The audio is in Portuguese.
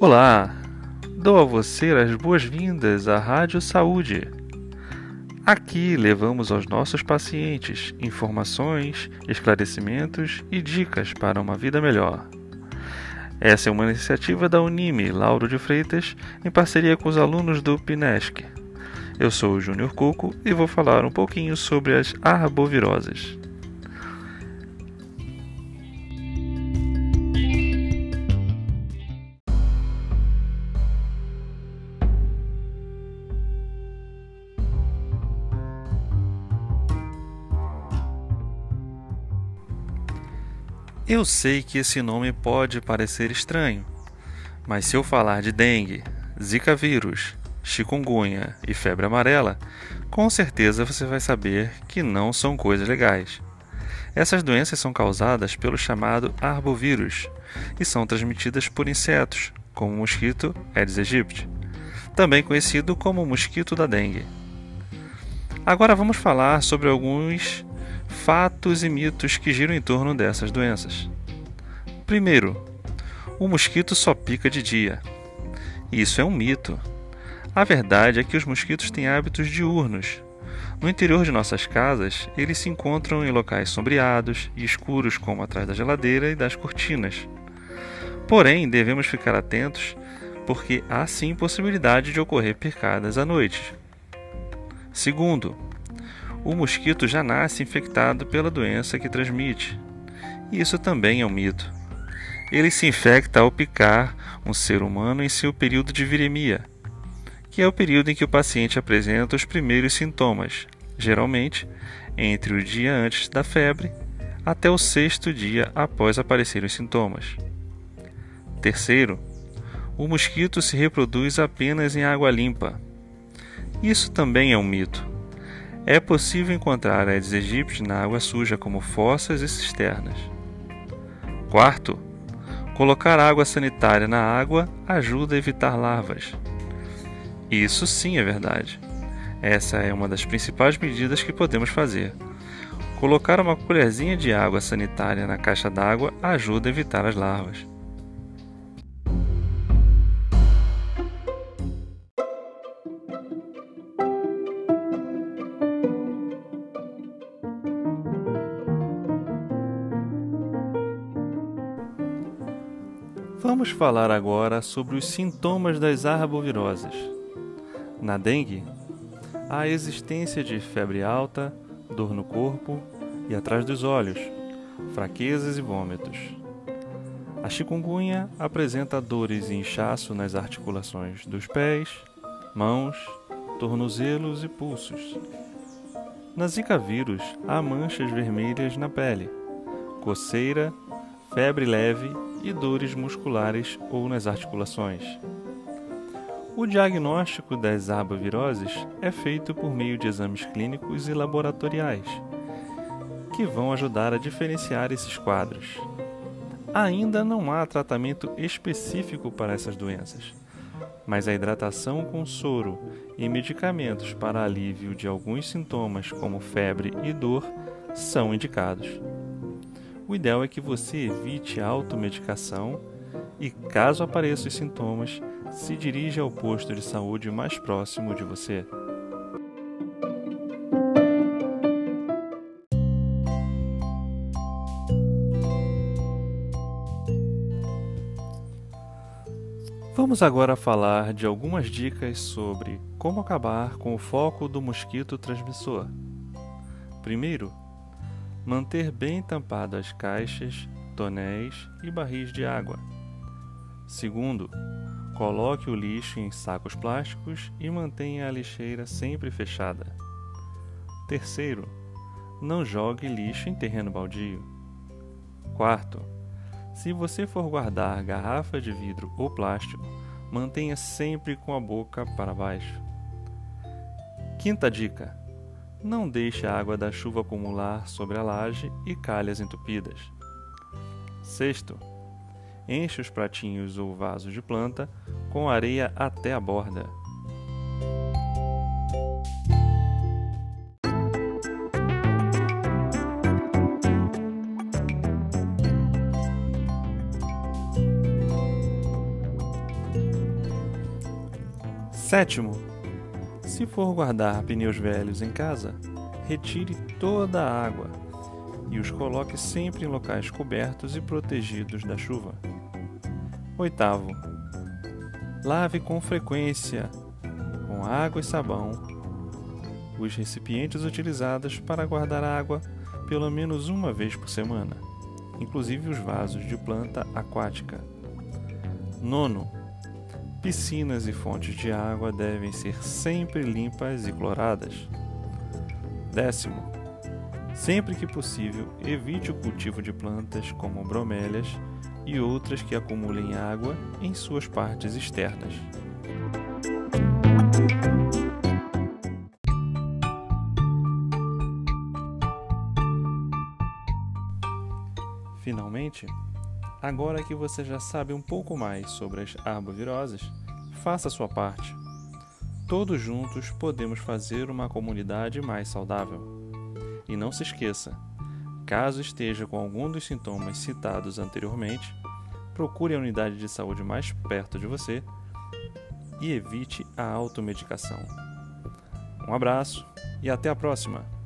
Olá, dou a você as boas-vindas à Rádio Saúde. Aqui levamos aos nossos pacientes informações, esclarecimentos e dicas para uma vida melhor. Essa é uma iniciativa da Unime Lauro de Freitas em parceria com os alunos do PINESC. Eu sou o Júnior Cuco e vou falar um pouquinho sobre as arboviroses. Eu sei que esse nome pode parecer estranho, mas se eu falar de dengue, zika vírus, chikungunya e febre amarela, com certeza você vai saber que não são coisas legais. Essas doenças são causadas pelo chamado arbovírus e são transmitidas por insetos, como o mosquito Aedes aegypti, também conhecido como mosquito da dengue. Agora vamos falar sobre alguns fatos e mitos que giram em torno dessas doenças. Primeiro, o mosquito só pica de dia. Isso é um mito. A verdade é que os mosquitos têm hábitos diurnos. No interior de nossas casas, eles se encontram em locais sombreados e escuros, como atrás da geladeira e das cortinas. Porém, devemos ficar atentos porque há sim possibilidade de ocorrer picadas à noite. Segundo, o mosquito já nasce infectado pela doença que transmite. Isso também é um mito. Ele se infecta ao picar um ser humano em seu período de viremia, que é o período em que o paciente apresenta os primeiros sintomas, geralmente entre o dia antes da febre até o sexto dia após aparecerem os sintomas. Terceiro, o mosquito se reproduz apenas em água limpa. Isso também é um mito. É possível encontrar Aedes aegypti na água suja, como fossas e cisternas. Quarto, colocar água sanitária na água ajuda a evitar larvas. Isso sim é verdade. Essa é uma das principais medidas que podemos fazer. Colocar uma colherzinha de água sanitária na caixa d'água ajuda a evitar as larvas. Vamos falar agora sobre os sintomas das arboviroses. Na dengue, há a existência de febre alta, dor no corpo e atrás dos olhos, fraquezas e vômitos. A chikungunya apresenta dores e inchaço nas articulações dos pés, mãos, tornozelos e pulsos. Na Zika vírus, há manchas vermelhas na pele, coceira, febre leve e dores musculares ou nas articulações. O diagnóstico das arboviroses é feito por meio de exames clínicos e laboratoriais, que vão ajudar a diferenciar esses quadros. Ainda não há tratamento específico para essas doenças, mas a hidratação com soro e medicamentos para alívio de alguns sintomas, como febre e dor, são indicados. O ideal é que você evite a automedicação e, caso apareçam os sintomas, se dirija ao posto de saúde mais próximo de você. Vamos agora falar de algumas dicas sobre como acabar com o foco do mosquito transmissor. Primeiro, Manter bem tampado as caixas, tonéis e barris de água. Segundo, coloque o lixo em sacos plásticos e mantenha a lixeira sempre fechada. Terceiro, não jogue lixo em terreno baldio. Quarto, se você for guardar garrafa de vidro ou plástico, mantenha sempre com a boca para baixo. Quinta dica: não deixe a água da chuva acumular sobre a laje e calhas entupidas. Sexto, enche os pratinhos ou vasos de planta com areia até a borda. Sétimo, se for guardar pneus velhos em casa, retire toda a água e os coloque sempre em locais cobertos e protegidos da chuva. Oitavo, lave com frequência, com água e sabão, os recipientes utilizados para guardar água pelo menos uma vez por semana, inclusive os vasos de planta aquática. Nono, piscinas e fontes de água devem ser sempre limpas e cloradas. Décimo, sempre que possível, evite o cultivo de plantas como bromélias e outras que acumulem água em suas partes externas. Finalmente, agora que você já sabe um pouco mais sobre as arboviroses, faça sua parte. Todos juntos podemos fazer uma comunidade mais saudável. E não se esqueça, caso esteja com algum dos sintomas citados anteriormente, procure a unidade de saúde mais perto de você e evite a automedicação. Um abraço e até a próxima!